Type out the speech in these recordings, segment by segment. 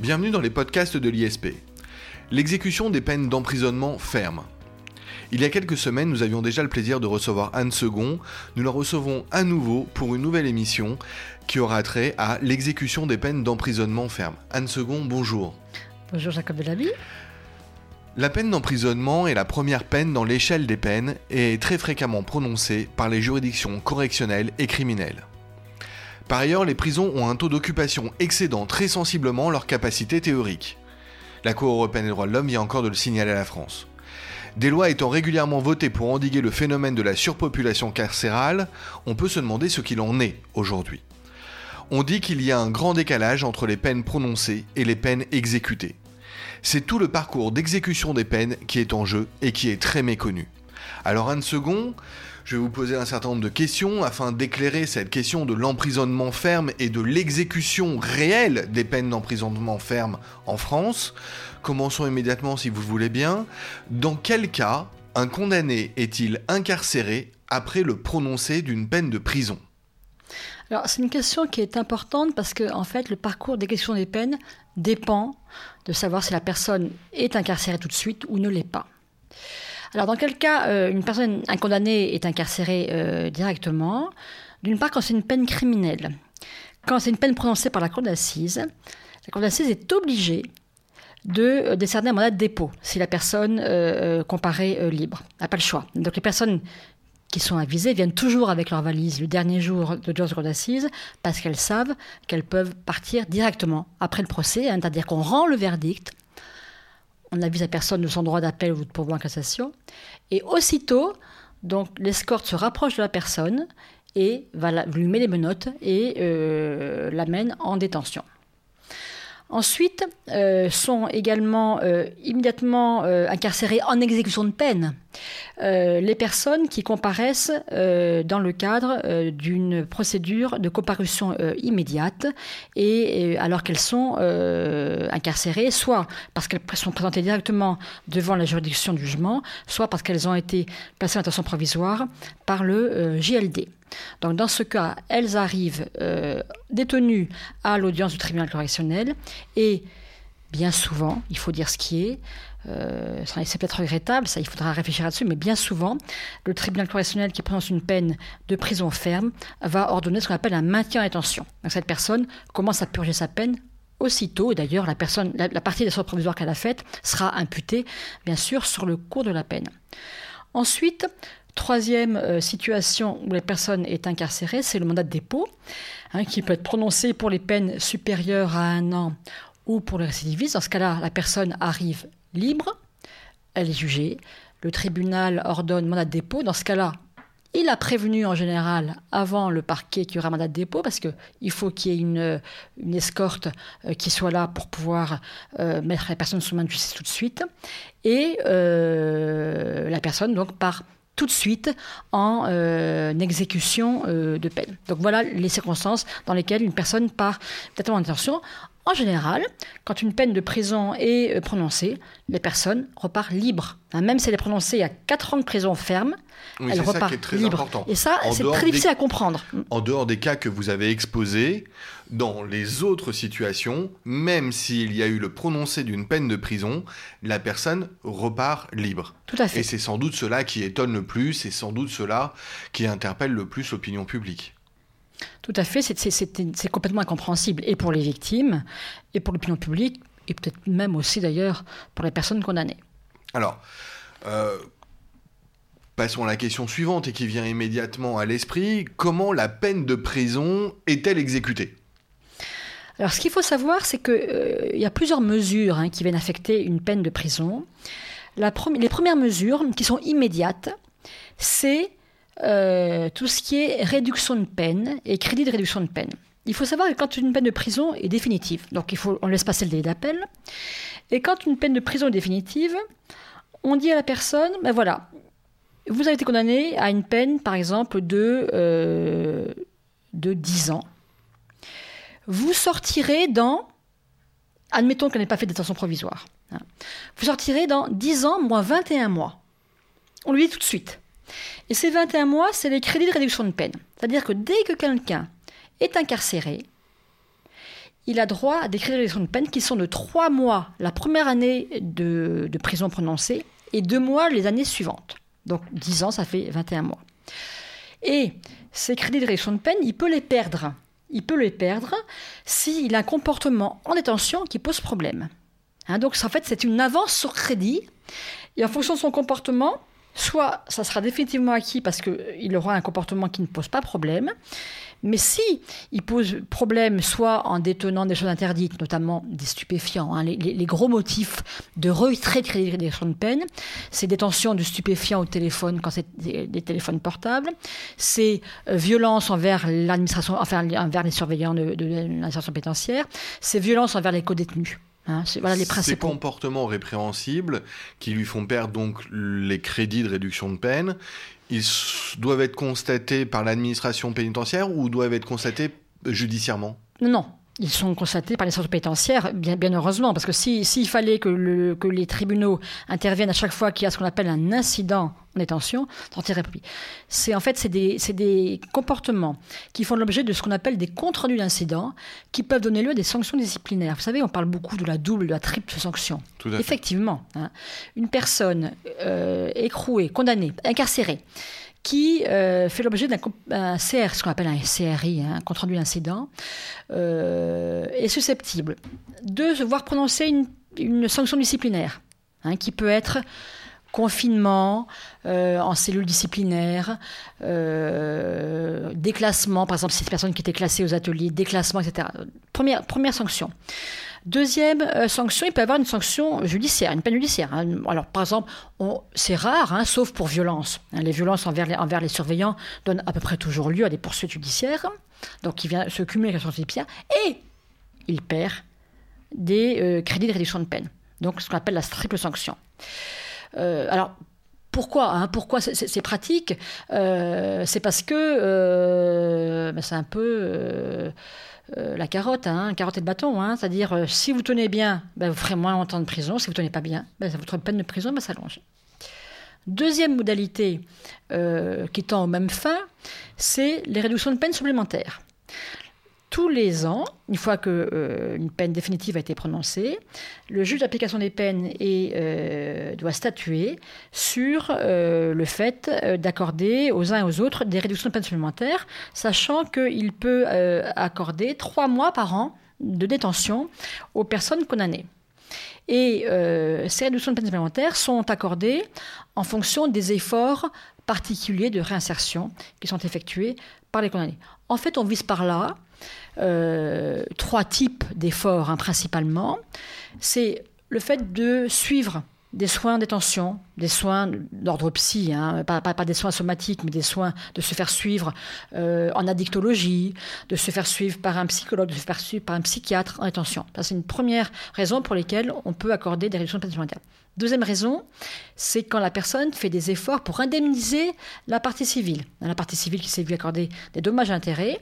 Bienvenue dans les podcasts de l'ISP. L'exécution des peines d'emprisonnement ferme. Il y a quelques semaines, nous avions déjà le plaisir de recevoir Anne Second. Nous la recevons à nouveau pour une nouvelle émission qui aura trait à l'exécution des peines d'emprisonnement ferme. Anne Second, bonjour. Bonjour Jacob Delaby. La peine d'emprisonnement est la première peine dans l'échelle des peines et est très fréquemment prononcée par les juridictions correctionnelles et criminelles. Par ailleurs, les prisons ont un taux d'occupation excédant très sensiblement leur capacité théorique. La Cour européenne des droits de l'homme vient encore de le signaler à la France. Des lois étant régulièrement votées pour endiguer le phénomène de la surpopulation carcérale, on peut se demander ce qu'il en est aujourd'hui. On dit qu'il y a un grand décalage entre les peines prononcées et les peines exécutées. C'est tout le parcours d'exécution des peines qui est en jeu et qui est très méconnu. Alors Anne Second, je vais vous poser un certain nombre de questions afin d'éclairer cette question de l'emprisonnement ferme et de l'exécution réelle des peines d'emprisonnement ferme en France. Commençons immédiatement si vous le voulez bien. Dans quel cas un condamné est-il incarcéré après le prononcé d'une peine de prison? Alors, c'est une question qui est importante parce que, en fait, le parcours d'exécution des peines dépend de savoir si la personne est incarcérée tout de suite ou ne l'est pas. Alors, dans quel cas euh, une personne, un condamné est incarcéré euh, directement? D'une part, quand c'est une peine criminelle. Quand c'est une peine prononcée par la cour d'assises, la cour d'assises est obligée de euh, décerner un mandat de dépôt si la personne comparaît libre. Elle n'a pas le choix. Donc les personnes qui sont avisées viennent toujours avec leur valise le dernier jour de de cour d'assises parce qu'elles savent qu'elles peuvent partir directement après le procès, c'est-à-dire qu'on rend le verdict on n'avise à personne de son droit d'appel ou de pourvoi en cassation. Et aussitôt, donc l'escorte se rapproche de la personne et lui met les menottes et euh, l'amène en détention. Ensuite, euh, sont également euh, immédiatement euh, incarcérées en exécution de peine les personnes qui comparaissent dans le cadre d'une procédure de comparution immédiate et alors qu'elles sont incarcérées, soit parce qu'elles sont présentées directement devant la juridiction du jugement, soit parce qu'elles ont été placées en attention provisoire par le JLD. Donc dans ce cas, elles arrivent euh, détenues à l'audience du tribunal correctionnel et bien souvent, il faut dire ce qui est, euh, c'est peut-être regrettable, il faudra réfléchir là-dessus, mais bien souvent, le tribunal correctionnel qui prononce une peine de prison ferme va ordonner ce qu'on appelle un maintien en détention. Donc cette personne commence à purger sa peine aussitôt, et d'ailleurs la, personne, la, partie des soins provisoires qu'elle a faite sera imputée, bien sûr, sur le cours de la peine. Ensuite, Troisième euh, situation où la personne est incarcérée, c'est le mandat de dépôt, hein, qui peut être prononcé pour les peines supérieures à un an ou pour les récidivistes. Dans ce cas-là, la personne arrive libre, elle est jugée, le tribunal ordonne mandat de dépôt. Dans ce cas-là, il a prévenu en général avant le parquet qu'il y aura mandat de dépôt parce qu'il faut qu'il y ait une, escorte euh, qui soit là pour pouvoir euh, mettre la personne sous main de justice tout de suite. Et la personne, donc, par tout de suite en euh, exécution euh, de peine. Donc voilà les circonstances dans lesquelles une personne part peut-être en détention. En général, quand une peine de prison est euh, prononcée, les personnes repartent libres. Hein, même si elle est prononcée a 4 ans de prison ferme, elle repart libre. Et ça, c'est très difficile à comprendre. En dehors des cas que vous avez exposés, dans les autres situations, même s'il y a eu le prononcé d'une peine de prison, la personne repart libre. Tout à fait. Et c'est sans doute cela qui étonne le plus, c'est sans doute cela qui interpelle le plus l'opinion publique. Tout à fait, c'est complètement incompréhensible, et pour les victimes, et pour l'opinion publique, et peut-être même aussi d'ailleurs pour les personnes condamnées. Alors, euh, passons à la question suivante et qui vient immédiatement à l'esprit. Comment la peine de prison est-elle exécutée? Alors, ce qu'il faut savoir, c'est qu'il euh, y a plusieurs mesures hein, qui viennent affecter une peine de prison. les premières mesures, qui sont immédiates, c'est euh, tout ce qui est réduction de peine et crédit de réduction de peine. Il faut savoir que quand une peine de prison est définitive, donc on laisse passer le délai d'appel, et quand une peine de prison est définitive, on dit à la personne, ben voilà, vous avez été condamné à une peine, par exemple, de, euh, de 10 ans vous sortirez dans, admettons qu'elle n'ait pas fait détention provisoire, hein. vous sortirez dans 10 ans moins 21 mois. On lui dit tout de suite. Et ces 21 mois, c'est les crédits de réduction de peine. C'est-à-dire que dès que quelqu'un est incarcéré, il a droit à des crédits de réduction de peine qui sont de 3 mois la première année de, de prison prononcée et 2 mois les années suivantes. Donc 10 ans, ça fait 21 mois. Et ces crédits de réduction de peine, il peut les perdre. Il peut les perdre s'il a un comportement en détention qui pose problème. Hein, donc en fait, c'est une avance sur crédit. Et en fonction de son comportement, soit ça sera définitivement acquis parce qu'il aura un comportement qui ne pose pas problème, mais si il pose problème, soit en détenant des choses interdites, notamment des stupéfiants, hein, les, gros motifs de retrait de crédit de peine, c'est détention de stupéfiants au téléphone quand c'est des, téléphones portables, c'est euh, violence envers l'administration, enfin envers les surveillants de, de l'administration pénitentiaire, c'est violence envers les co-détenus. Hein, voilà les Ces comportements répréhensibles qui lui font perdre donc les crédits de réduction de peine, ils doivent être constatés par l'administration pénitentiaire ou doivent être constatés judiciairement? Non, ils sont constatés par les centres pénitentiaires, bien, bien heureusement, parce que s'il fallait que, le, que, les tribunaux interviennent à chaque fois qu'il y a ce qu'on appelle un incident en détention, c'est en fait c'est des, des, comportements qui font l'objet de ce qu'on appelle des comptes rendus d'incidents, qui peuvent donner lieu à des sanctions disciplinaires. Vous savez, on parle beaucoup de la double, de la triple sanction. Effectivement, hein. une personne euh, écrouée, condamnée, incarcérée qui euh, fait l'objet d'un CR, ce qu'on appelle un CRI, hein, un compte rendu d'incident, euh, est susceptible de se voir prononcer une, sanction disciplinaire, hein, qui peut être confinement euh, en cellule disciplinaire, déclassement, par exemple, si cette personne qui était classée aux ateliers, déclassement, etc. Première, première sanction. Deuxième euh, sanction, il peut y avoir une sanction judiciaire, une peine judiciaire. Hein. Alors, par exemple, c'est rare, hein, sauf pour violence. Hein. les violences envers les, surveillants donnent à peu près toujours lieu à des poursuites judiciaires. Donc, il vient se cumuler avec la sanction judiciaire. Et il perd des euh, crédits de réduction de peine. Donc, ce qu'on appelle la triple sanction. Euh, alors, pourquoi Pourquoi c'est pratique? C'est parce que ben, c'est un peu euh, la carotte, hein, carotte et le bâton. Hein, C'est-à-dire, euh, si vous tenez bien, ben, vous ferez moins longtemps de prison. Si vous tenez pas bien, ben, votre peine de prison va s'allonger. Deuxième modalité euh, qui tend aux mêmes fins, c'est les réductions de peine supplémentaires tous les ans, une fois qu'une euh, peine définitive a été prononcée, le juge d'application des peines euh, doit statuer sur euh, le fait d'accorder aux uns et aux autres des réductions de peine supplémentaires, sachant qu'il peut accorder trois mois par an de détention aux personnes condamnées. Et ces réductions de peine supplémentaires sont accordées en fonction des efforts particuliers de réinsertion qui sont effectués par les condamnés. En fait, on vise par là euh, trois types d'efforts hein, principalement. C'est le fait de suivre des soins en détention, des soins d'ordre psy, hein, pas, des soins somatiques, mais des soins de se faire suivre euh, en addictologie, de se faire suivre par un psychologue, de se faire suivre par un psychiatre en détention. c'est une première raison pour laquelle on peut accorder des réductions de peine Deuxième raison, c'est quand la personne fait des efforts pour indemniser la partie civile. La partie civile qui s'est vue accorder des dommages à intérêts,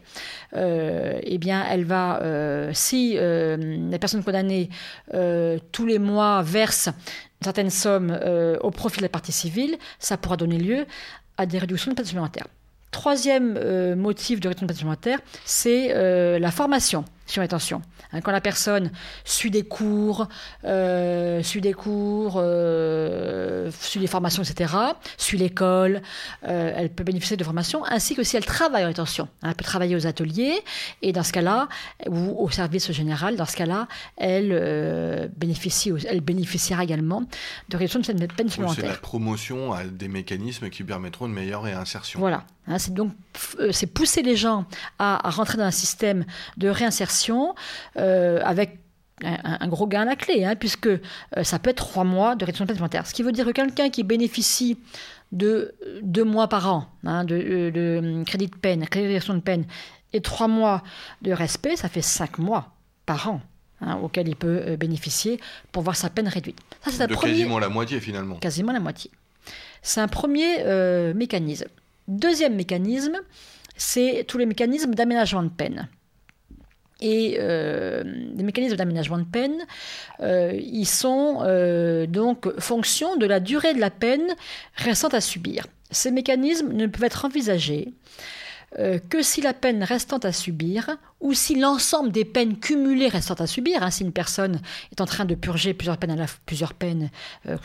euh, eh bien, elle va, euh, si la personne condamnée tous les mois verse une certaine somme au profit de la partie civile, ça pourra donner lieu à des réductions de peine supplémentaires. Troisième motif de réduction de peine supplémentaire, c'est la formation sur l'intention. Hein, quand la personne suit des cours, euh, suit des cours, euh, suit des formations, etc., suit l'école, euh, elle peut bénéficier de formations, ainsi que si elle travaille en rétention. Hein, elle peut travailler aux ateliers, et dans ce cas-là, ou au service général, dans ce cas-là, elle, bénéficie, elle bénéficiera également de réduction de peine supplémentaire. C'est la promotion à des mécanismes qui permettront une meilleure réinsertion. Voilà. Hein, c'est donc c'est pousser les gens à, à rentrer dans un système de réinsertion euh, avec un, gros gain à la clé, hein, puisque euh, ça peut être trois mois de réduction de peine supplémentaire. Ce qui veut dire que quelqu'un qui bénéficie de deux mois par an hein, de, euh, de, crédit de peine, crédit de réduction de peine, et trois mois de respect, ça fait cinq mois par an. Hein, auquel il peut bénéficier pour voir sa peine réduite. Ça, c'est de quasiment la moitié finalement. Quasiment la moitié. C'est un premier mécanisme. Deuxième mécanisme, c'est tous les mécanismes d'aménagement de peine. Et euh, les mécanismes d'aménagement de peine, euh, ils sont euh, donc fonction de la durée de la peine restante à subir. Ces mécanismes ne peuvent être envisagés que si la peine restant à subir, ou si l'ensemble des peines cumulées restant à subir, hein, si une personne est en train de purger plusieurs peines, à la, plusieurs peines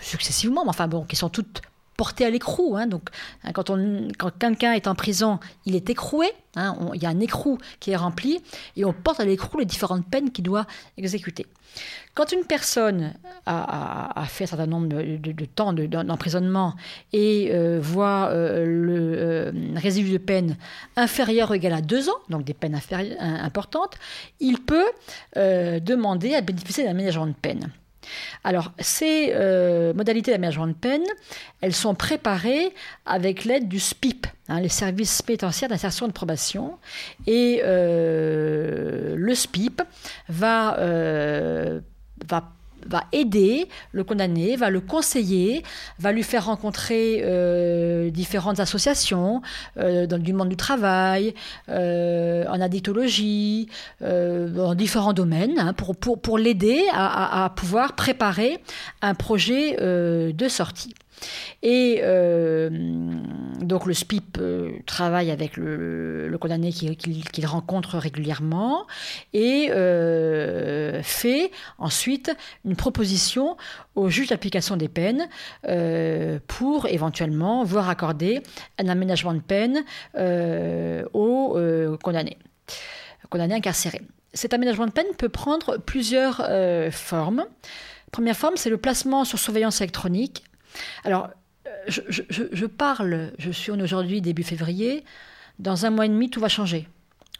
successivement, mais enfin bon, qui sont toutes porté à l'écrou. Hein. donc, hein, quand, quelqu'un est en prison, il est écroué. Hein. il y a un écrou qui est rempli et on porte à l'écrou les différentes peines qu'il doit exécuter. Quand une personne a, fait un certain nombre de, temps d'emprisonnement et euh, voit euh, le euh, résidu de peine inférieur ou égal à deux ans, donc des peines importantes, il peut demander à bénéficier d'un aménagement de peine. Alors, ces euh, modalités d'aménagement de peine, elles sont préparées avec l'aide du SPIP, hein, les services pénitentiaires d'insertion de probation. Et euh, le SPIP va, euh, va va aider le condamné, va le conseiller, va lui faire rencontrer euh, différentes associations euh, dans du monde du travail, euh, en addictologie, dans différents domaines, hein, pour, l'aider à, pouvoir préparer un projet de sortie. Et euh, donc le SPIP euh, travaille avec le, condamné qu'il rencontre régulièrement et euh, fait ensuite une proposition au juge d'application des peines pour éventuellement voir accorder un aménagement de peine au condamné, condamné incarcéré. Cet aménagement de peine peut prendre plusieurs formes. Première forme, c'est le placement sur surveillance électronique alors, euh, je, parle, je suis aujourd'hui début février, dans un mois et demi, tout va changer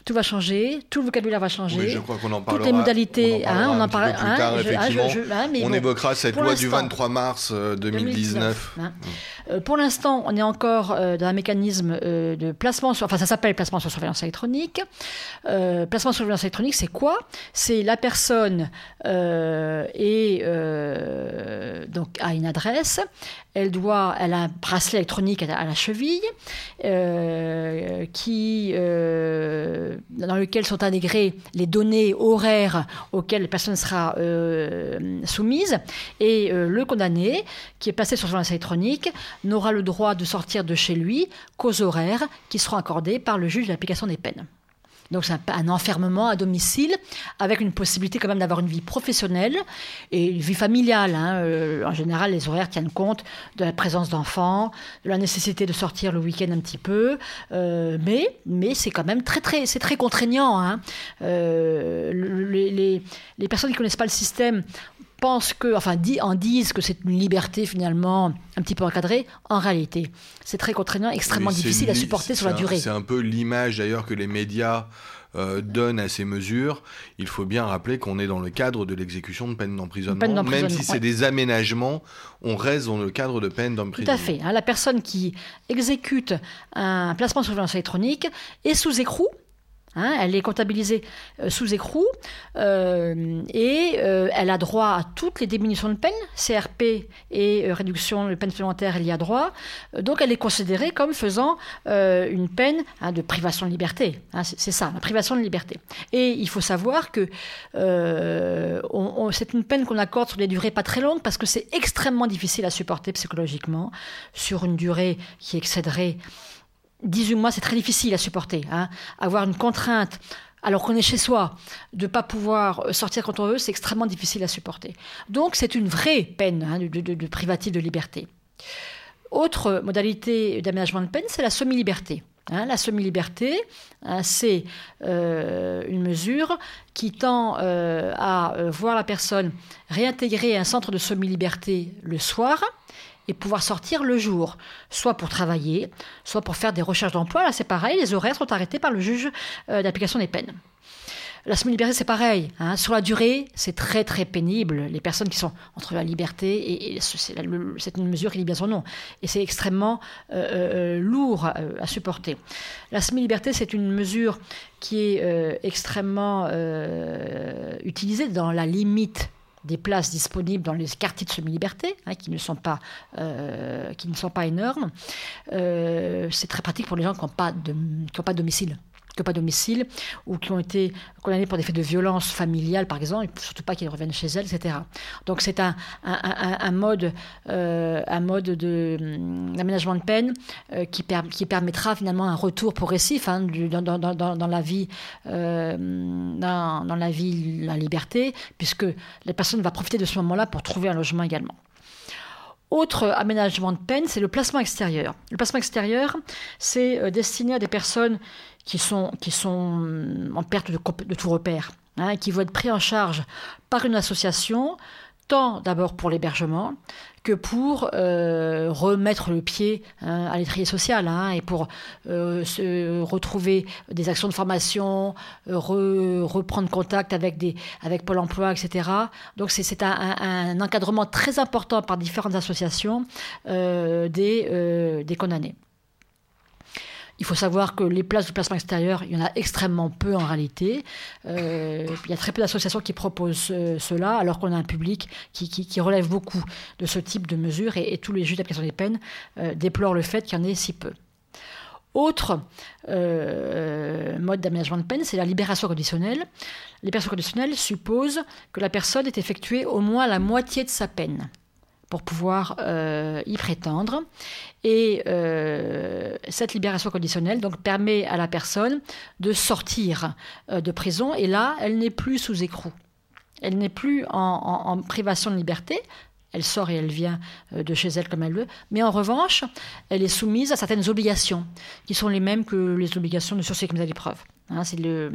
tout va changer, tout le vocabulaire va changer. je crois qu'on en parlera. Toutes les modalités, on en, parlera un petit peu plus tard, effectivement. on évoquera cette loi du 23 mars 2019. Euh, hein. euh, pour l'instant, on est encore euh, dans un mécanisme de placement, sur, enfin ça s'appelle placement sur surveillance électronique. placement sur surveillance électronique, c'est quoi? C'est la personne et donc a une adresse, elle doit, elle a un bracelet électronique à la cheville qui euh, dans lequel sont intégrées les données horaires auxquelles la personne sera euh, soumise. Et euh, le condamné, qui est passé sur surveillance électronique, n'aura le droit de sortir de chez lui qu'aux horaires qui seront accordés par le juge de l'application des peines. Donc c'est un, enfermement à domicile avec une possibilité quand même d'avoir une vie professionnelle et une vie familiale. Hein. Euh, en général, les horaires tiennent compte de la présence d'enfants, de la nécessité de sortir le week-end un petit peu, euh, mais, mais c'est quand même très très très contraignant. Hein. Euh, les, les, les personnes qui connaissent pas le système pensent que, enfin, en disent que c'est une liberté finalement un petit peu encadrée. En réalité, c'est très contraignant, extrêmement difficile à supporter sur la durée. C'est un peu l'image d'ailleurs que les médias euh, donnent à ces mesures. Il faut bien rappeler qu'on est dans le cadre de l'exécution de peine d'emprisonnement. Même si c'est des aménagements, on reste dans le cadre de peine d'emprisonnement. Tout à fait. Hein. la personne qui exécute un placement sur violence électronique est sous écrou Hein, elle est comptabilisée euh, sous écrou euh, et euh, elle a droit à toutes les diminutions de peine, CRP et réduction de peine supplémentaire, elle y a droit. donc elle est considérée comme faisant une peine hein, de privation de liberté. Hein, c'est ça, la privation de liberté. Et il faut savoir que c'est une peine qu'on accorde sur des durées pas très longues parce que c'est extrêmement difficile à supporter psychologiquement sur une durée qui excéderait 18 mois, c'est très difficile à supporter. Hein. Avoir une contrainte alors qu'on est chez soi, de ne pas pouvoir sortir quand on veut, c'est extrêmement difficile à supporter. Donc c'est une vraie peine hein, de, de, de liberté. Autre modalité d'aménagement de peine, c'est la semi-liberté. Hein. la semi-liberté, c'est euh, une mesure qui tend euh, à euh, voir la personne réintégrer un centre de semi-liberté le soir, et pouvoir sortir le jour, soit pour travailler, soit pour faire des recherches d'emploi. Là, c'est pareil, les horaires sont arrêtés par le juge euh, d'application des peines. La semi-liberté, c'est pareil. Hein. Sur la durée, c'est très très pénible. Les personnes qui sont entre la liberté et, c'est une mesure qui dit bien son nom. Et c'est extrêmement euh, euh, lourd à supporter. La semi-liberté, c'est une mesure qui est extrêmement utilisée dans la limite des places disponibles dans les quartiers de semi-liberté, hein, qui, ne sont pas, euh, qui ne sont pas énormes. Euh, c'est très pratique pour les gens qui n'ont pas, pas de domicile. Que pas domicile, ou qui ont été condamnées pour des faits de violence familiale, par exemple, et surtout pas qu'elles reviennent chez elles, etc. Donc c'est un, un, mode, euh, un mode hum, d'aménagement de, peine euh, qui, qui, permettra finalement un retour progressif hein, dans, la vie, euh, dans, la vie, la liberté, puisque la personne va profiter de ce moment-là pour trouver un logement également. Autre aménagement de peine, c'est le placement extérieur. Le placement extérieur, c'est destiné à des personnes qui sont, qui sont hum, en perte de, tout repère, hein, qui vont être pris en charge par une association, tant d'abord pour l'hébergement que pour euh, remettre le pied hein, à l'étrier social hein, et pour euh, retrouver des actions de formation, reprendre contact avec, des, avec Pôle emploi, etc. Donc c'est un, encadrement très important par différentes associations euh, des, des condamnés. Il faut savoir que les places de placement extérieur, il y en a extrêmement peu en réalité. Euh, il y a très peu d'associations qui proposent euh, cela, alors qu'on a un public qui, relève beaucoup de ce type de mesures et, tous les juges d'application des peines euh, déplorent le fait qu'il y en ait si peu. Autre mode d'aménagement de peine, c'est la libération conditionnelle. La libération conditionnelle suppose que la personne ait effectué au moins la moitié de sa peine pour pouvoir euh, y prétendre. Et euh, cette libération conditionnelle donc, permet à la personne de sortir euh, de prison. Et là, elle n'est plus sous écrou. Elle n'est plus en, privation de liberté. Elle sort et elle vient de chez elle comme elle veut. Mais en revanche, elle est soumise à certaines obligations, qui sont les mêmes que les obligations de sursis comme à l'épreuve. Hein, c'est le,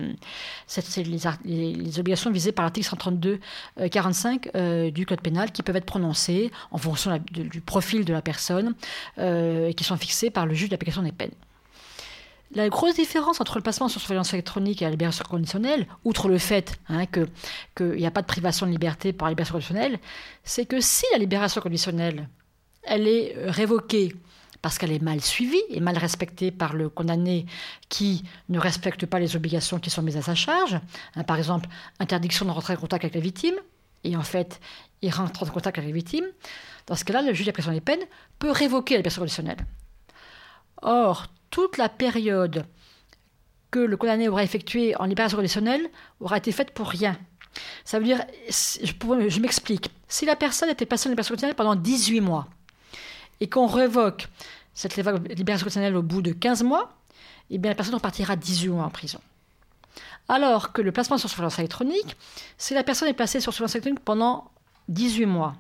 les, obligations visées par l'article 132-45 euh, euh, du Code pénal qui peuvent être prononcées en fonction du profil de la personne euh, et qui sont fixées par le juge d'application des peines. La grosse différence entre le placement sur surveillance électronique et la libération conditionnelle, outre le fait hein, qu'il n'y a pas de privation de liberté par la libération conditionnelle, c'est que si la libération conditionnelle elle est révoquée parce qu'elle est mal suivie et mal respectée par le condamné qui ne respecte pas les obligations qui sont mises à sa charge. Hein, par exemple, interdiction de rentrer en contact avec la victime, et en fait, il rentre en contact avec la victime. Dans ce cas-là, le juge d'application des peines peut révoquer la libération conditionnelle. Or, toute la période que le condamné aura effectuée en libération conditionnelle aura été faite pour rien. Ça veut dire, je m'explique, si la personne était passée en libération conditionnelle pendant 18 mois, et qu'on révoque cette libération conditionnelle au bout de 15 mois, eh bien la personne repartira 18 mois en prison. Alors que le placement sur surveillance électronique, si la personne est placée sur surveillance électronique pendant 18 mois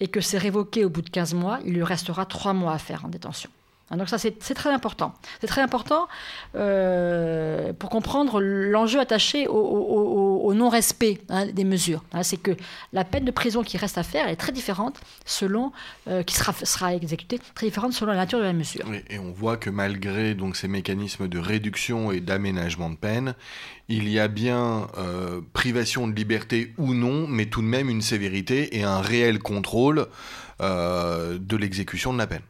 et que c'est révoqué au bout de 15 mois, il lui restera 3 mois à faire en détention. Hein, donc ça, c'est très important. C'est très important euh, pour comprendre l'enjeu attaché au, non-respect hein, des mesures. Hein, c'est que la peine de prison qui reste à faire est très différente selon, euh, qui sera, exécutée, très différente selon la nature de la mesure. et on voit que malgré donc, ces mécanismes de réduction et d'aménagement de peine, il y a bien euh, privation de liberté ou non, mais tout de même une sévérité et un réel contrôle de l'exécution de la peine.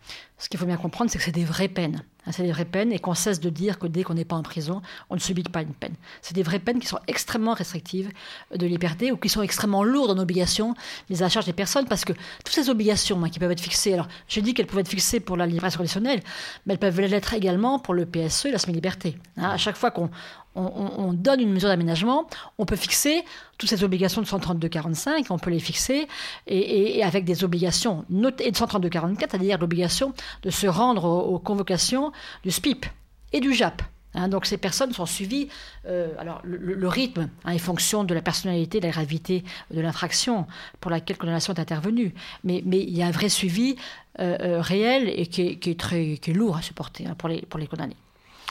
Ce qu'il faut bien comprendre, c'est que c'est des vraies peines. Hein, c'est des vraies peines et qu'on cesse de dire que dès qu'on n'est pas en prison, on ne subit pas une peine. C'est des vraies peines qui sont extrêmement restrictives de liberté ou qui sont extrêmement lourdes en obligations mises à la charge des personnes parce que toutes ces obligations hein, qui peuvent être fixées, alors j'ai dit qu'elles pouvaient être fixées pour la libération conditionnelle, mais elles peuvent l'être également pour le PSE et la semi-liberté. Hein, à chaque fois qu'on on, donne une mesure d'aménagement, on peut fixer toutes ces obligations de 132-45, on peut les fixer, et, avec des obligations notées de 132-44, c'est-à-dire l'obligation de se rendre aux, convocations du SPIP et du JAP. Hein. donc ces personnes sont suivies. Euh, alors le, rythme hein, est fonction de la personnalité, de la gravité de l'infraction pour laquelle condamnation est intervenue. Mais, il y a un vrai suivi euh, euh, réel et qui est, très lourd à supporter hein, pour les condamnés.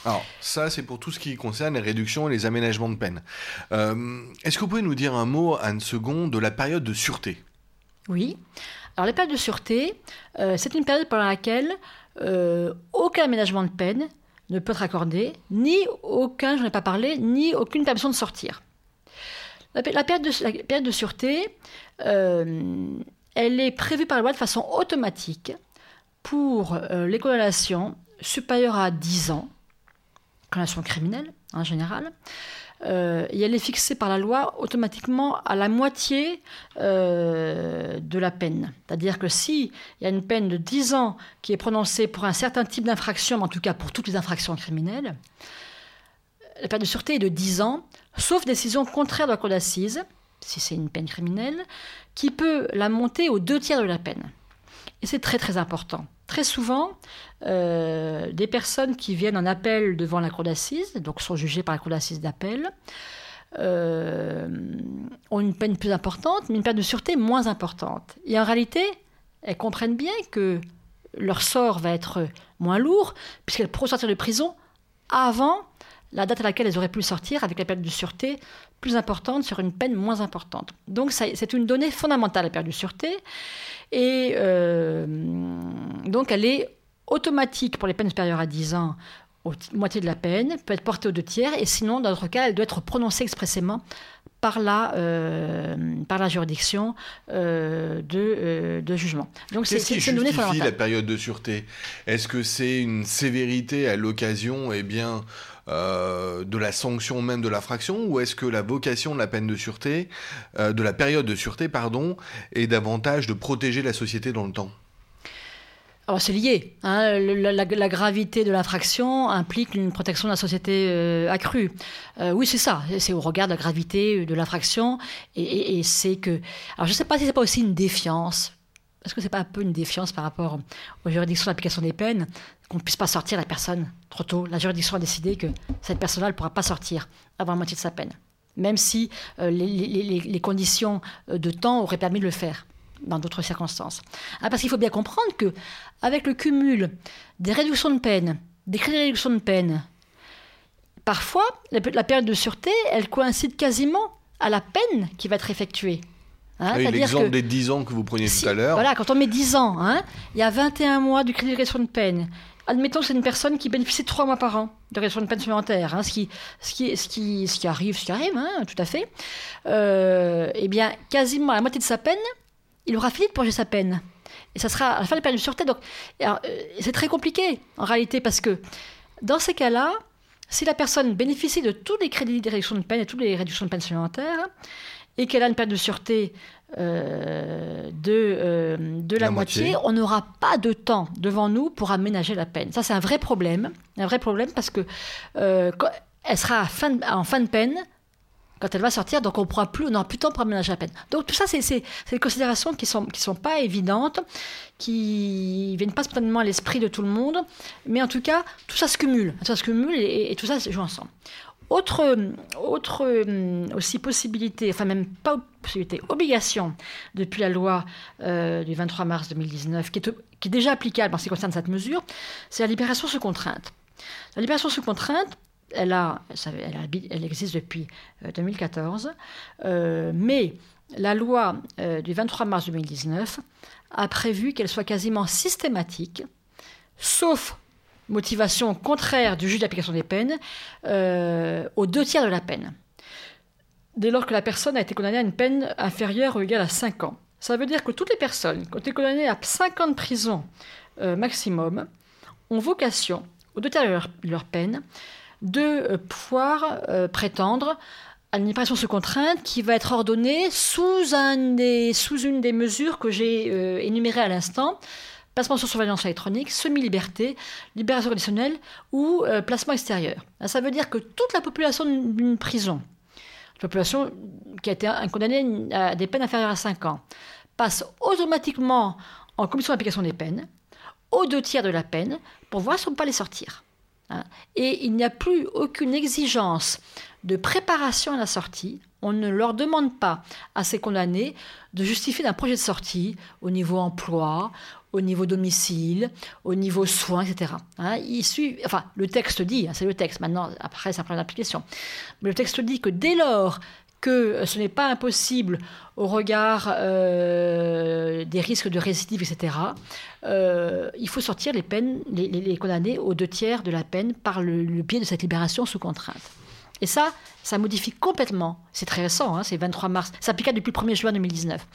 Alors, ça, c'est pour tout ce qui concerne les réductions et les aménagements de peine. Euh, est-ce que vous pouvez nous dire un mot, Anne Second, de la période de sûreté? Oui. Alors, la période de sûreté, euh, c'est une période pendant laquelle euh, aucun aménagement de peine ne peut être accordé, ni aucun, j'en ai pas parlé, ni aucune permission de sortir. La, période, de, sûreté, elle est prévue par la loi de façon automatique pour les condamnations supérieures à 10 ans condamnation criminelle en général. Euh, et elle est fixée par la loi automatiquement à la moitié euh, de la peine. C'est-à-dire que s'il y a une peine de 10 ans qui est prononcée pour un certain type d'infraction, en tout cas pour toutes les infractions criminelles, la peine de sûreté est de 10 ans, sauf décision contraire de la cour d'assises, si c'est une peine criminelle, qui peut la monter aux deux tiers de la peine. Et c'est très très important. Très souvent, euh, des personnes qui viennent en appel devant la cour d'assises, donc sont jugées par la cour d'assises d'appel, euh, ont une peine plus importante, mais une peine de sûreté moins importante. Et en réalité, elles comprennent bien que leur sort va être moins lourd, puisqu'elles pourront sortir de prison avant la date à laquelle elles auraient pu sortir, avec la peine de sûreté plus importante sur une peine moins importante. Donc c'est une donnée fondamentale, la peine de sûreté, et euh, donc elle est automatique pour les peines supérieures à 10 ans moitié de la peine, peut être portée aux deux tiers, et sinon, dans d'autres cas, elle doit être prononcée expressément par la, euh, par la juridiction euh, de, euh, de, jugement. Donc c'est ce qui justifie la période de sûreté? Est-ce que c'est une sévérité à l'occasion eh bien, de la sanction même de l'infraction ou est-ce que la vocation de la peine de sûreté, de la période de sûreté, pardon, est davantage de protéger la société dans le temps? Alors c'est lié. Hein. la, gravité de l'infraction implique une protection de la société euh, accrue. Euh, oui, c'est ça. C'est au regard de la gravité de l'infraction. Et, c'est que. Alors je ne sais pas si c'est pas aussi une défiance. Est-ce que c'est pas un peu une défiance par rapport aux juridictions d'application des peines qu'on ne puisse pas sortir la personne trop tôt? La juridiction a décidé que cette personne-là ne pourra pas sortir avant la moitié de sa peine, même si euh, les conditions de temps auraient permis de le faire dans d'autres circonstances. Ah, parce qu'il faut bien comprendre que avec le cumul des réductions de peine, des crédits de réduction de peine, parfois la, période de sûreté, elle coïncide quasiment à la peine qui va être effectuée. Hein, L'exemple des 10 ans que vous preniez tout à l'heure. Voilà, quand on met 10 ans, hein, il y a 21 mois du crédit de réduction de peine. Admettons que c'est une personne qui bénéficie de 3 mois par an de réduction de peine supplémentaire, hein, ce, qui, ce, qui, ce, qui, ce qui arrive, ce qui arrive, hein, tout à fait. Euh, eh bien, quasiment à la moitié de sa peine, il aura fini de purger sa peine. Et ça sera à la fin de la peine de sûreté. Donc, euh, c'est très compliqué, en réalité, parce que dans ces cas-là, si la personne bénéficie de tous les crédits de réduction de peine et toutes les réductions de peine supplémentaires, et qu'elle a une peine de sûreté euh, de, euh, de la, moitié, on n'aura pas de temps devant nous pour aménager la peine. Ça, c'est un vrai problème. Un vrai problème parce que elle sera en fin de peine quand elle va sortir, donc on pourra plus, on plus temps pour aménager la peine. Donc tout ça, c'est des considérations qui sont qui sont pas évidentes, qui viennent pas spontanément à l'esprit de tout le monde, mais en tout cas, tout ça se cumule, tout ça se cumule et, tout ça se joue ensemble. Autre, autre euh, aussi possibilité, enfin même pas possibilité, obligation depuis la loi euh, du 23 mars 2019, qui est, qui est déjà applicable en ce qui concerne cette mesure, c'est la libération sous contrainte. La libération sous contrainte, elle, existe depuis 2014, euh, euh, mais la loi euh, du 23 mars 2019 a prévu qu'elle soit quasiment systématique, sauf motivation contraire du juge d'application des peines, aux deux tiers de la peine. Dès lors que la personne a été condamnée à une peine inférieure ou égale à 5 ans. Ça veut dire que toutes les personnes qui ont été condamnées à 5 ans de prison maximum ont vocation, aux deux tiers de leur peine, de euh, pouvoir euh, prétendre à une libération sous contrainte qui va être ordonnée sous, un sous une des mesures que j'ai euh, énumérées à l'instant, placement sur surveillance électronique, semi-liberté, libération conditionnelle ou placement extérieur. Ça veut dire que toute la population d'une prison, une population qui a été condamnée à des peines inférieures à 5 ans, passe automatiquement en commission d'application des peines, aux deux tiers de la peine, pour voir si on peut pas les sortir. Hein. Et il n'y a plus aucune exigence de préparation à la sortie. On ne leur demande pas à ces condamnés de justifier d'un projet de sortie au niveau emploi, au niveau domicile, au niveau soins, etc. Hein. enfin, le texte dit, hein, c'est le texte, maintenant, après, c'est un problème d'application, mais le texte dit que dès lors que ce n'est pas impossible au regard euh, des risques de récidive, etc., euh, il faut sortir les peines, les, condamnés aux deux tiers de la peine par le, biais de cette libération sous contrainte. Et ça, ça modifie complètement, c'est très récent, hein, c'est 23 mars, ça s'appliqua depuis le 1er juin 2019,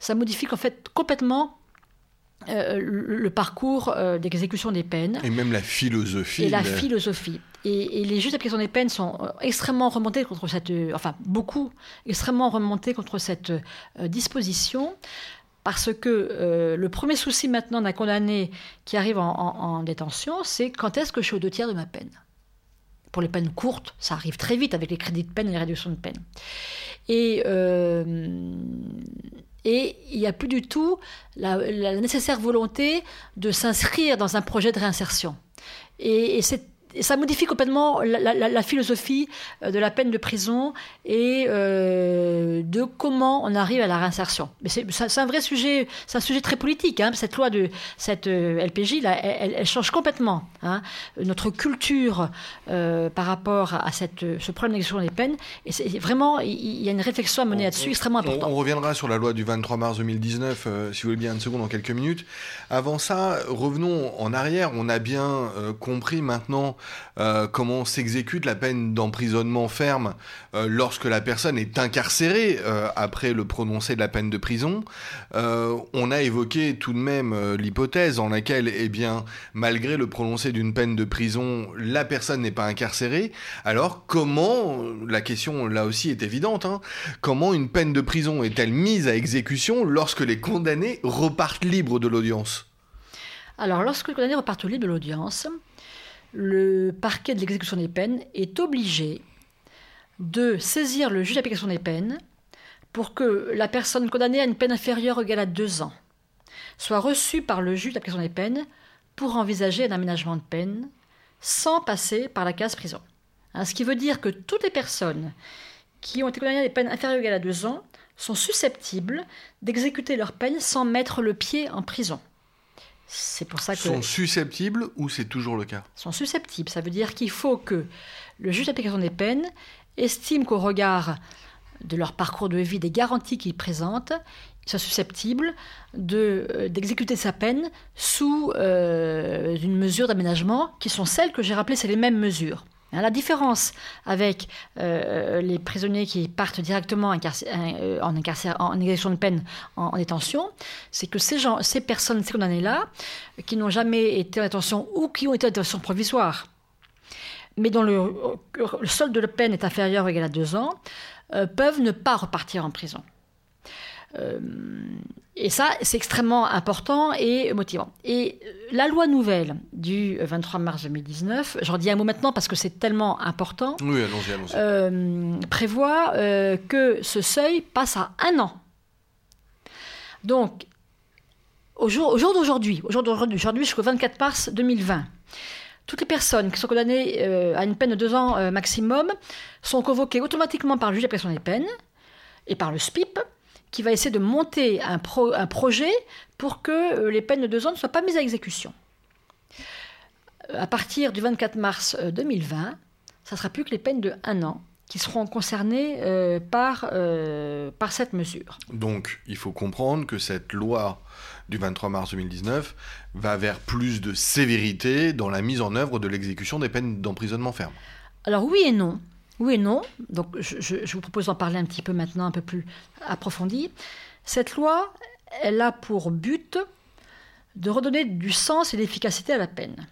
ça modifie en fait complètement euh, le, parcours d'exécution des peines. Et même la philosophie. Et la philosophie. Et, les juges d'application des peines sont euh, extrêmement remontés contre cette, euh, enfin beaucoup, extrêmement remontés contre cette euh, disposition. Parce que le premier souci maintenant d'un condamné qui arrive en, détention, c'est quand est-ce que je suis aux deux tiers de ma peine? Pour les peines courtes, ça arrive très vite avec les crédits de peine et les réductions de peine. Et, euh, et il n'y a plus du tout la, nécessaire volonté de s'inscrire dans un projet de réinsertion. Et, c'est ça modifie complètement la, philosophie euh, de la peine de prison et euh, de comment on arrive à la réinsertion. Mais c'est un vrai sujet, c'est un sujet très politique. Hein. Cette loi de cette euh, LPJ, là, elle, change complètement hein, notre culture par rapport à cette, ce problème d'exécution des peines. Et c'est vraiment, il y a une réflexion à mener là-dessus extrêmement importante. On, reviendra sur la loi du 23 mars 2019, si vous voulez bien une seconde, dans quelques minutes. Avant ça, revenons en arrière. On a bien compris maintenant euh, comment s'exécute la peine d'emprisonnement ferme euh, lorsque la personne est incarcérée euh, après le prononcé de la peine de prison. on a évoqué tout de même l'hypothèse en laquelle, eh malgré le prononcé d'une peine de prison, la personne n'est pas incarcérée. Alors comment, la question là aussi est évidente, hein, comment une peine de prison est-elle mise à exécution lorsque les condamnés repartent libres de l'audience? Alors, lorsque les condamnés repartent libres de l'audience, le parquet de l'exécution des peines est obligé de saisir le juge d'application des peines pour que la personne condamnée à une peine inférieure ou égale à deux ans soit reçue par le juge d'application des peines pour envisager un aménagement de peine sans passer par la case prison. Hein, ce qui veut dire que toutes les personnes qui ont été condamnées à des peines inférieures ou égales à deux ans sont susceptibles d'exécuter leur peine sans mettre le pied en prison. C'est pour ça que. Sont susceptibles ou c'est toujours le cas Sont susceptibles. Ça veut dire qu'il faut que le juge d'application des peines estime qu'au regard de leur parcours de vie, des garanties qu'ils présentent, ils sont susceptibles euh, d'exécuter sa peine sous euh, une mesure d'aménagement qui sont celles que j'ai rappelées, c'est les mêmes mesures. Hein, la différence avec euh, les prisonniers qui partent directement euh, en, exécution de peine en, détention, c'est que ces, personnes, ces condamnés-là, qui n'ont jamais été en détention ou qui ont été en détention provisoire, mais dont le, le solde de la peine est inférieur ou égal à deux ans, euh, peuvent ne pas repartir en prison. Euh, et ça, c'est extrêmement important et motivant. Et euh, la loi nouvelle du 23 mars 2019, j'en dis un mot maintenant parce que c'est tellement important, oui, allons-y, allons-y. Euh, prévoit que ce seuil passe à un an. Donc, au jour, au jour d'aujourd'hui, au jour d'aujourd'hui, jusqu'au 24 mars 2020, toutes les personnes qui sont condamnées à une peine de deux ans maximum sont convoquées automatiquement par le juge d'application des peines et par le SPIP qui va essayer de monter un, un projet pour que euh, les peines de deux ans ne soient pas mises à exécution. Euh, à partir du 24 mars 2020, euh, ça ne sera plus que les peines de un an qui seront concernées par, par cette mesure. Donc, il faut comprendre que cette loi du 23 mars 2019 va vers plus de sévérité dans la mise en œuvre de l'exécution des peines d'emprisonnement ferme. Alors oui et non. Oui et non. Donc, je, vous propose d'en parler un petit peu maintenant, un peu plus approfondi. Cette loi, elle a pour but de redonner du sens et d'efficacité à la peine.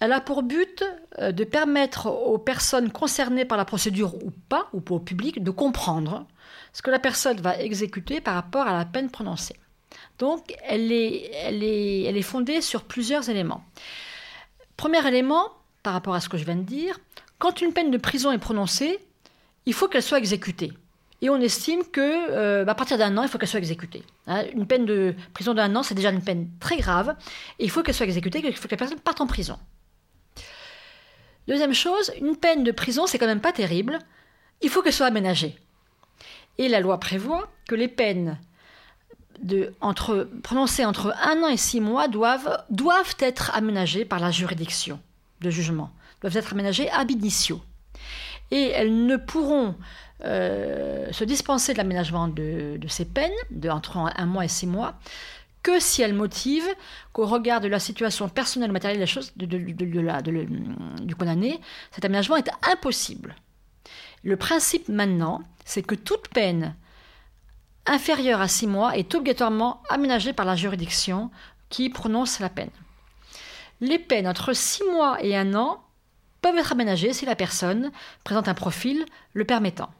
Elle a pour but euh, de permettre aux personnes concernées par la procédure ou pas, ou au public, de comprendre ce que la personne va exécuter par rapport à la peine prononcée. Donc, elle est, elle est, elle est fondée sur plusieurs éléments. Premier élément, par rapport à ce que je viens de dire, quand une peine de prison est prononcée, il faut qu'elle soit exécutée. Et on estime que euh, à partir d'un an, il faut qu'elle soit exécutée. Hein, une peine de prison d'un an, c'est déjà une peine très grave. Et il faut qu'elle soit exécutée, il faut que la personne parte en prison. Deuxième chose, une peine de prison, c'est quand même pas terrible. Il faut qu'elle soit aménagée. Et la loi prévoit que les peines de, prononcées entre un an et six mois doivent être aménagées par la juridiction de jugement doivent être aménagées ab initio. Et elles ne pourront euh, se dispenser de l'aménagement de, ces peines, de entre un mois et six mois, que si elles motivent qu'au regard de la situation personnelle ou matérielle de du condamné, cet aménagement est impossible. Le principe maintenant, c'est que toute peine inférieure à six mois est obligatoirement aménagée par la juridiction qui prononce la peine. Les peines entre six mois et un an peuvent être aménagées si la personne présente un profil le permettant.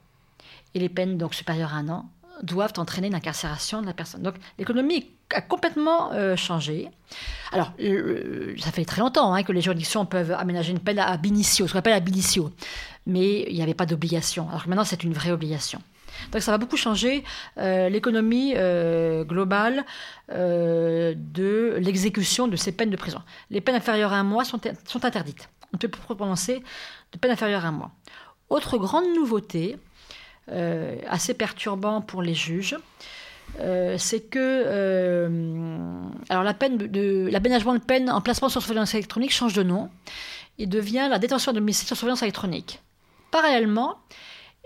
Et les peines donc supérieures à un an doivent entraîner une incarcération de la personne. Donc l'économie a complètement euh, changé. Alors, ça fait très longtemps hein, que les juridictions peuvent aménager une peine à binicio, ce qu'on appelle à binicio, mais il n'y avait pas d'obligation. Alors maintenant, c'est une vraie obligation. Donc ça va beaucoup changer euh, l'économie euh, globale de l'exécution de ces peines de prison. Les peines inférieures à un mois sont, interdites. On ne peut pas prononcer de peine inférieure à un mois. Autre grande nouveauté, euh, assez perturbant pour les juges, euh, c'est que euh, alors la peine de, l'aménagement de peine en placement sur surveillance électronique change de nom et devient la détention de domicile sur surveillance électronique. Parallèlement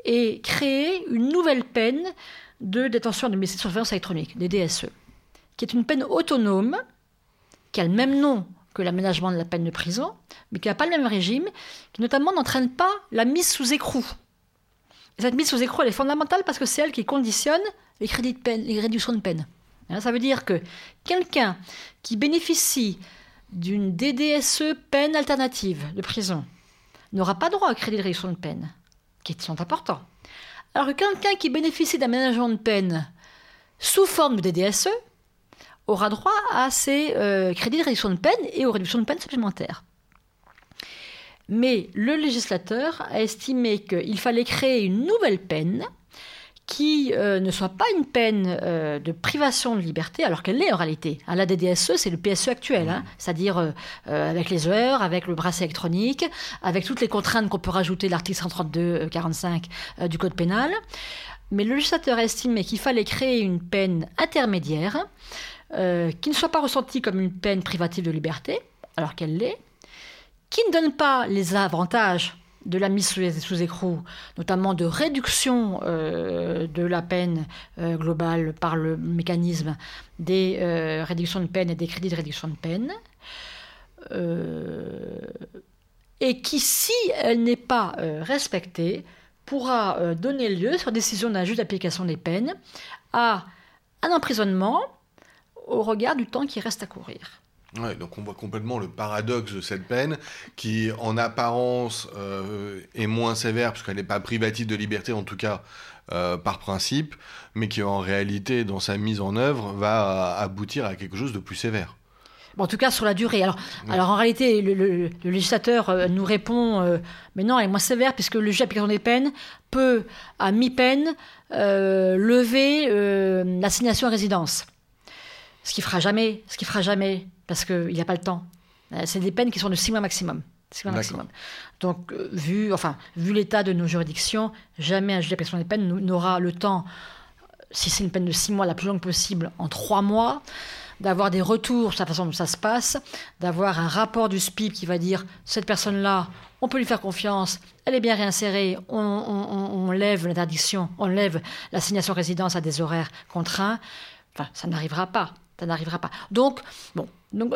est créée une nouvelle peine de détention de surveillance électronique, des DSE, qui est une peine autonome, qui a le même nom que l'aménagement de la peine de prison, mais qui n'a pas le même régime, qui notamment n'entraîne pas la mise sous écrou cette mise sous écrou, elle est fondamentale parce que c'est elle qui conditionne les crédits de peine, les réductions de peine. Hein, ça veut dire que quelqu'un qui bénéficie d'une DDSE peine alternative de prison n'aura pas droit à crédit de réduction de peine, qui sont importants. Alors que quelqu'un qui bénéficie d'un aménagement de peine sous forme de DDSE aura droit à ces euh, crédits de réduction de peine et aux réductions de peine supplémentaires. Mais le législateur a estimé qu'il fallait créer une nouvelle peine qui euh, ne soit pas une peine euh, de privation de liberté, alors qu'elle l'est en réalité. À la DDSE, c'est le PSE actuel, hein. c'est-à-dire euh, avec les heures, avec le bracelet électronique, avec toutes les contraintes qu'on peut rajouter l'article 132-45 du Code pénal. Mais le législateur a estimé qu'il fallait créer une peine intermédiaire qui ne soit pas ressentie comme une peine privative de liberté, alors qu'elle l'est, qui ne donne pas les avantages de la mise sous, écrou, notamment de réduction euh, de la peine euh, globale par le mécanisme des euh, réductions de peine et des crédits de réduction de peine, et qui, si elle n'est pas respectée, pourra donner lieu, sur décision d'un juge d'application des peines, à un emprisonnement au regard du temps qui reste à courir donc on voit complètement le paradoxe de cette peine qui, en apparence, euh, est moins sévère puisqu'elle n'est pas privative de liberté, en tout cas euh, par principe, mais qui en réalité, dans sa mise en œuvre, va aboutir à quelque chose de plus sévère. en tout cas, sur la durée. Alors, alors en réalité, le, législateur euh, nous répond Mais non, elle est moins sévère, puisque le juge d'application des peines peut, à mi-peine, lever l'assignation à résidence. Ce qui fera jamais, ce qui fera jamais parce qu'il n'y a pas le temps. Euh, c'est des peines qui sont de 6 mois maximum. maximum. Donc, euh, vu, enfin, vu l'état de nos juridictions, jamais un juge d'application des peines n'aura le temps, si c'est une peine de 6 mois, la plus longue possible, en 3 mois, d'avoir des retours sur la façon dont ça se passe, d'avoir un rapport du SPIP qui va dire cette personne-là, on peut lui faire confiance, elle est bien réinsérée, on, on lève l'interdiction, on lève l'assignation résidence à des horaires contraints. Enfin, ça n'arrivera pas. Ça n'arrivera pas. Donc, bon, donc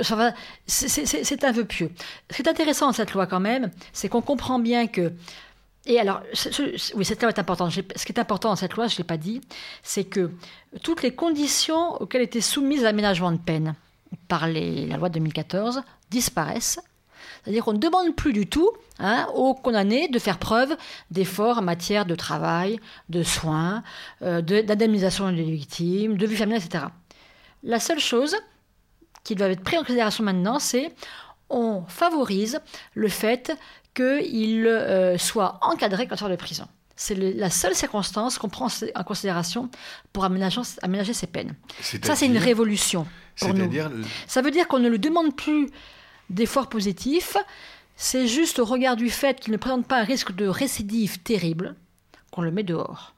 c'est un peu pieux. Ce qui est intéressant dans cette loi quand même, c'est qu'on comprend bien que et alors, oui, cette loi est importante. Ce qui est important dans cette loi, je ne l'ai pas dit, c'est que toutes les conditions auxquelles était soumise l'aménagement de peine par la loi de 2014 disparaissent. C'est-à-dire qu'on ne demande plus du tout hein, aux condamnés de faire preuve d'efforts en matière de travail, de soins, euh, d'indemnisation des victimes, de vie familiale, etc. La seule chose qui doit être prise en considération maintenant, c'est on favorise le fait qu'il euh, soit encadré quand il sort de prison. C'est la seule circonstance qu'on prend en considération pour aménager, aménager ses peines. Ça, c'est une révolution pour nous. Ça veut dire qu'on ne lui demande plus d'efforts positifs. C'est juste au regard du fait qu'il ne présente pas un risque de récidive terrible qu'on le met dehors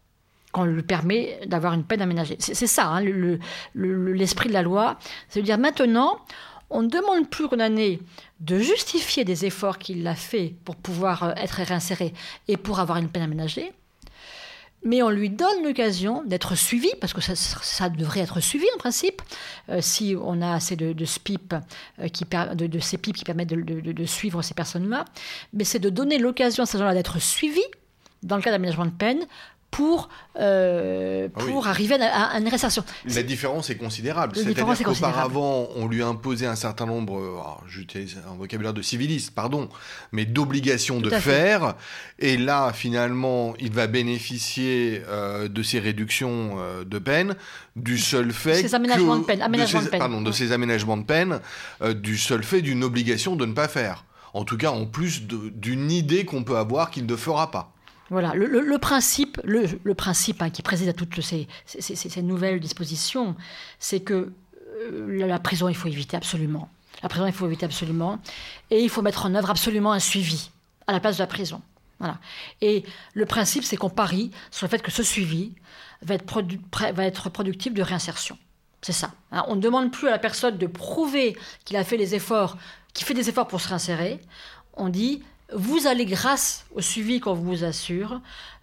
qu'on lui permet d'avoir une peine aménagée. C'est ça, hein, l'esprit de la loi. C'est-à-dire maintenant, on ne demande plus qu'on condamné de justifier des efforts qu'il a fait pour pouvoir euh, être réinséré et pour avoir une peine aménagée, mais on lui donne l'occasion d'être suivi, parce que ça, devrait être suivi en principe, euh, si on a assez de, SPIP, euh, qui, de, de CPIP qui permettent de, suivre ces personnes-là, mais c'est de donner l'occasion à ces gens-là d'être suivis dans le cas d'aménagement de peine pour, euh, Ah pour arriver à, une réinsertion. La différence est considérable. C'est-à-dire qu'auparavant, on lui imposait un certain nombre, euh, alors, j'utilise un vocabulaire de civiliste, pardon, mais d'obligations de fait. faire. Et là, finalement, il va bénéficier euh, de ces réductions euh, de peine du seul fait Ces aménagements que- de peine, aménagements ces- de peine. Pardon, de Ouais. ces aménagements de peine, du seul fait d'une obligation de ne pas faire. En tout cas, en plus d'une idée qu'on peut avoir qu'il ne fera pas. Voilà, le, principe, le, principe hein, qui préside à toutes ces, nouvelles dispositions, c'est que euh, la, prison, il faut éviter absolument. La prison, il faut éviter absolument. Et il faut mettre en œuvre absolument un suivi à la place de la prison. Voilà. Et le principe, c'est qu'on parie sur le fait que ce suivi va être, produ- va être productif de réinsertion. C'est ça. on ne demande plus à la personne de prouver qu'il a fait les efforts, qu'il fait des efforts pour se réinsérer. On dit, vous allez, grâce au suivi qu'on vous assure,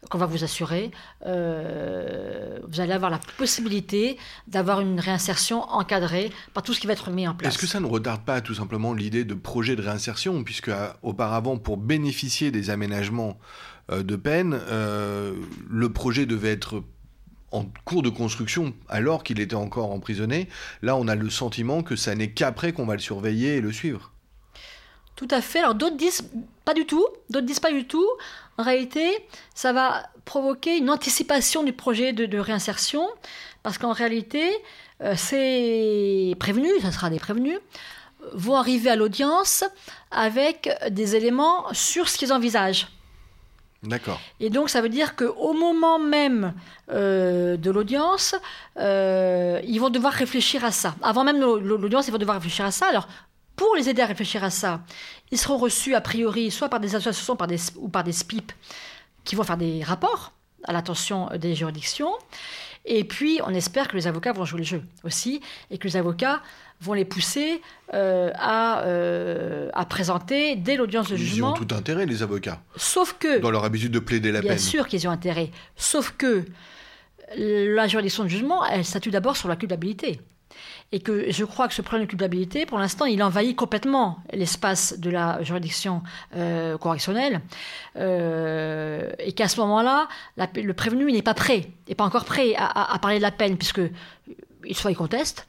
qu'on va vous assurer, euh, vous allez avoir la possibilité d'avoir une réinsertion encadrée par tout ce qui va être mis en place. Est-ce que ça ne retarde pas tout simplement l'idée de projet de réinsertion, puisque euh, auparavant, pour bénéficier des aménagements euh, de peine, le projet devait être en cours de construction alors qu'il était encore emprisonné. Là, on a le sentiment que ça n'est qu'après qu'on va le surveiller et le suivre. Tout à fait. Alors d'autres disent pas du tout, d'autres disent pas du tout. En réalité, ça va provoquer une anticipation du projet de, de réinsertion, parce qu'en réalité, euh, ces prévenus, ça sera des prévenus, vont arriver à l'audience avec des éléments sur ce qu'ils envisagent. D'accord. Et donc, ça veut dire qu'au moment même euh, de l'audience, euh, ils vont devoir réfléchir à ça. Avant même l'au- l'audience, ils vont devoir réfléchir à ça. Alors, pour les aider à réfléchir à ça, ils seront reçus a priori soit par des associations par des, ou par des SPIP qui vont faire des rapports à l'attention des juridictions. Et puis, on espère que les avocats vont jouer le jeu aussi, et que les avocats vont les pousser euh, à, euh, à présenter dès l'audience de Ils jugement. ont tout intérêt, les avocats, Sauf que dans leur habitude de plaider la Bien peine. sûr qu'ils ont intérêt. Sauf que la juridiction de jugement, elle statue d'abord sur la culpabilité. Et que je crois que ce problème de culpabilité, pour l'instant, il envahit complètement l'espace de la juridiction euh, correctionnelle. Euh, et qu'à ce moment-là, le prévenu n'est pas prêt, n'est pas encore prêt à, parler de la peine, puisque soit il conteste,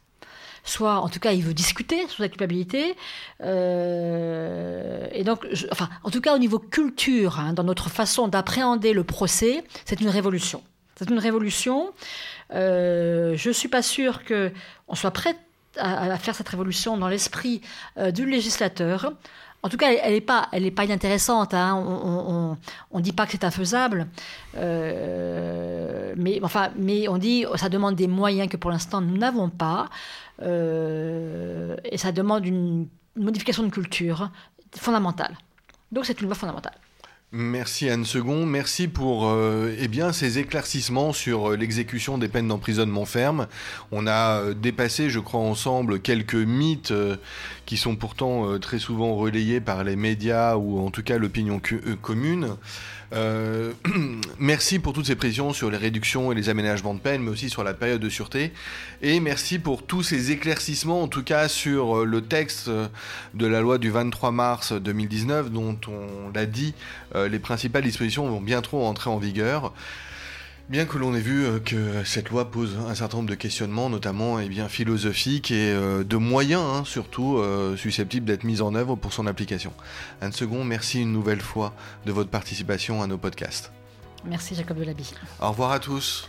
soit en tout cas il veut discuter sur la culpabilité. Euh, et donc, enfin, en tout cas au niveau culture, hein, dans notre façon d'appréhender le procès, c'est une révolution. C'est une révolution. Euh, je suis pas sûre que on soit prêt à, faire cette révolution dans l'esprit euh, du législateur. En tout cas, elle n'est pas, elle est pas inintéressante. hein. On ne dit pas que c'est infaisable, Euh, mais enfin, mais on dit ça demande des moyens que pour l'instant nous n'avons pas, et ça demande une modification de culture fondamentale. Donc c'est une loi fondamentale. Merci Anne Second, merci pour euh, eh bien, ces éclaircissements sur euh, l'exécution des peines d'emprisonnement ferme. On a euh, dépassé, je crois, ensemble quelques mythes qui sont pourtant euh, très souvent relayés par les médias ou en tout cas l'opinion euh, commune. Euh, merci pour toutes ces précisions sur les réductions et les aménagements de peine, mais aussi sur la période de sûreté. Et merci pour tous ces éclaircissements, en tout cas sur le texte de la loi du 23 mars 2019, dont on l'a dit, les principales dispositions vont bientôt entrer en vigueur. Bien que l'on ait vu euh, que cette loi pose un certain nombre de questionnements, notamment eh bien, philosophiques et euh, de moyens, hein, surtout euh, susceptibles d'être mis en œuvre pour son application. Anne Second, merci une nouvelle fois de votre participation à nos podcasts. Merci Jacob Delaby. Au revoir à tous.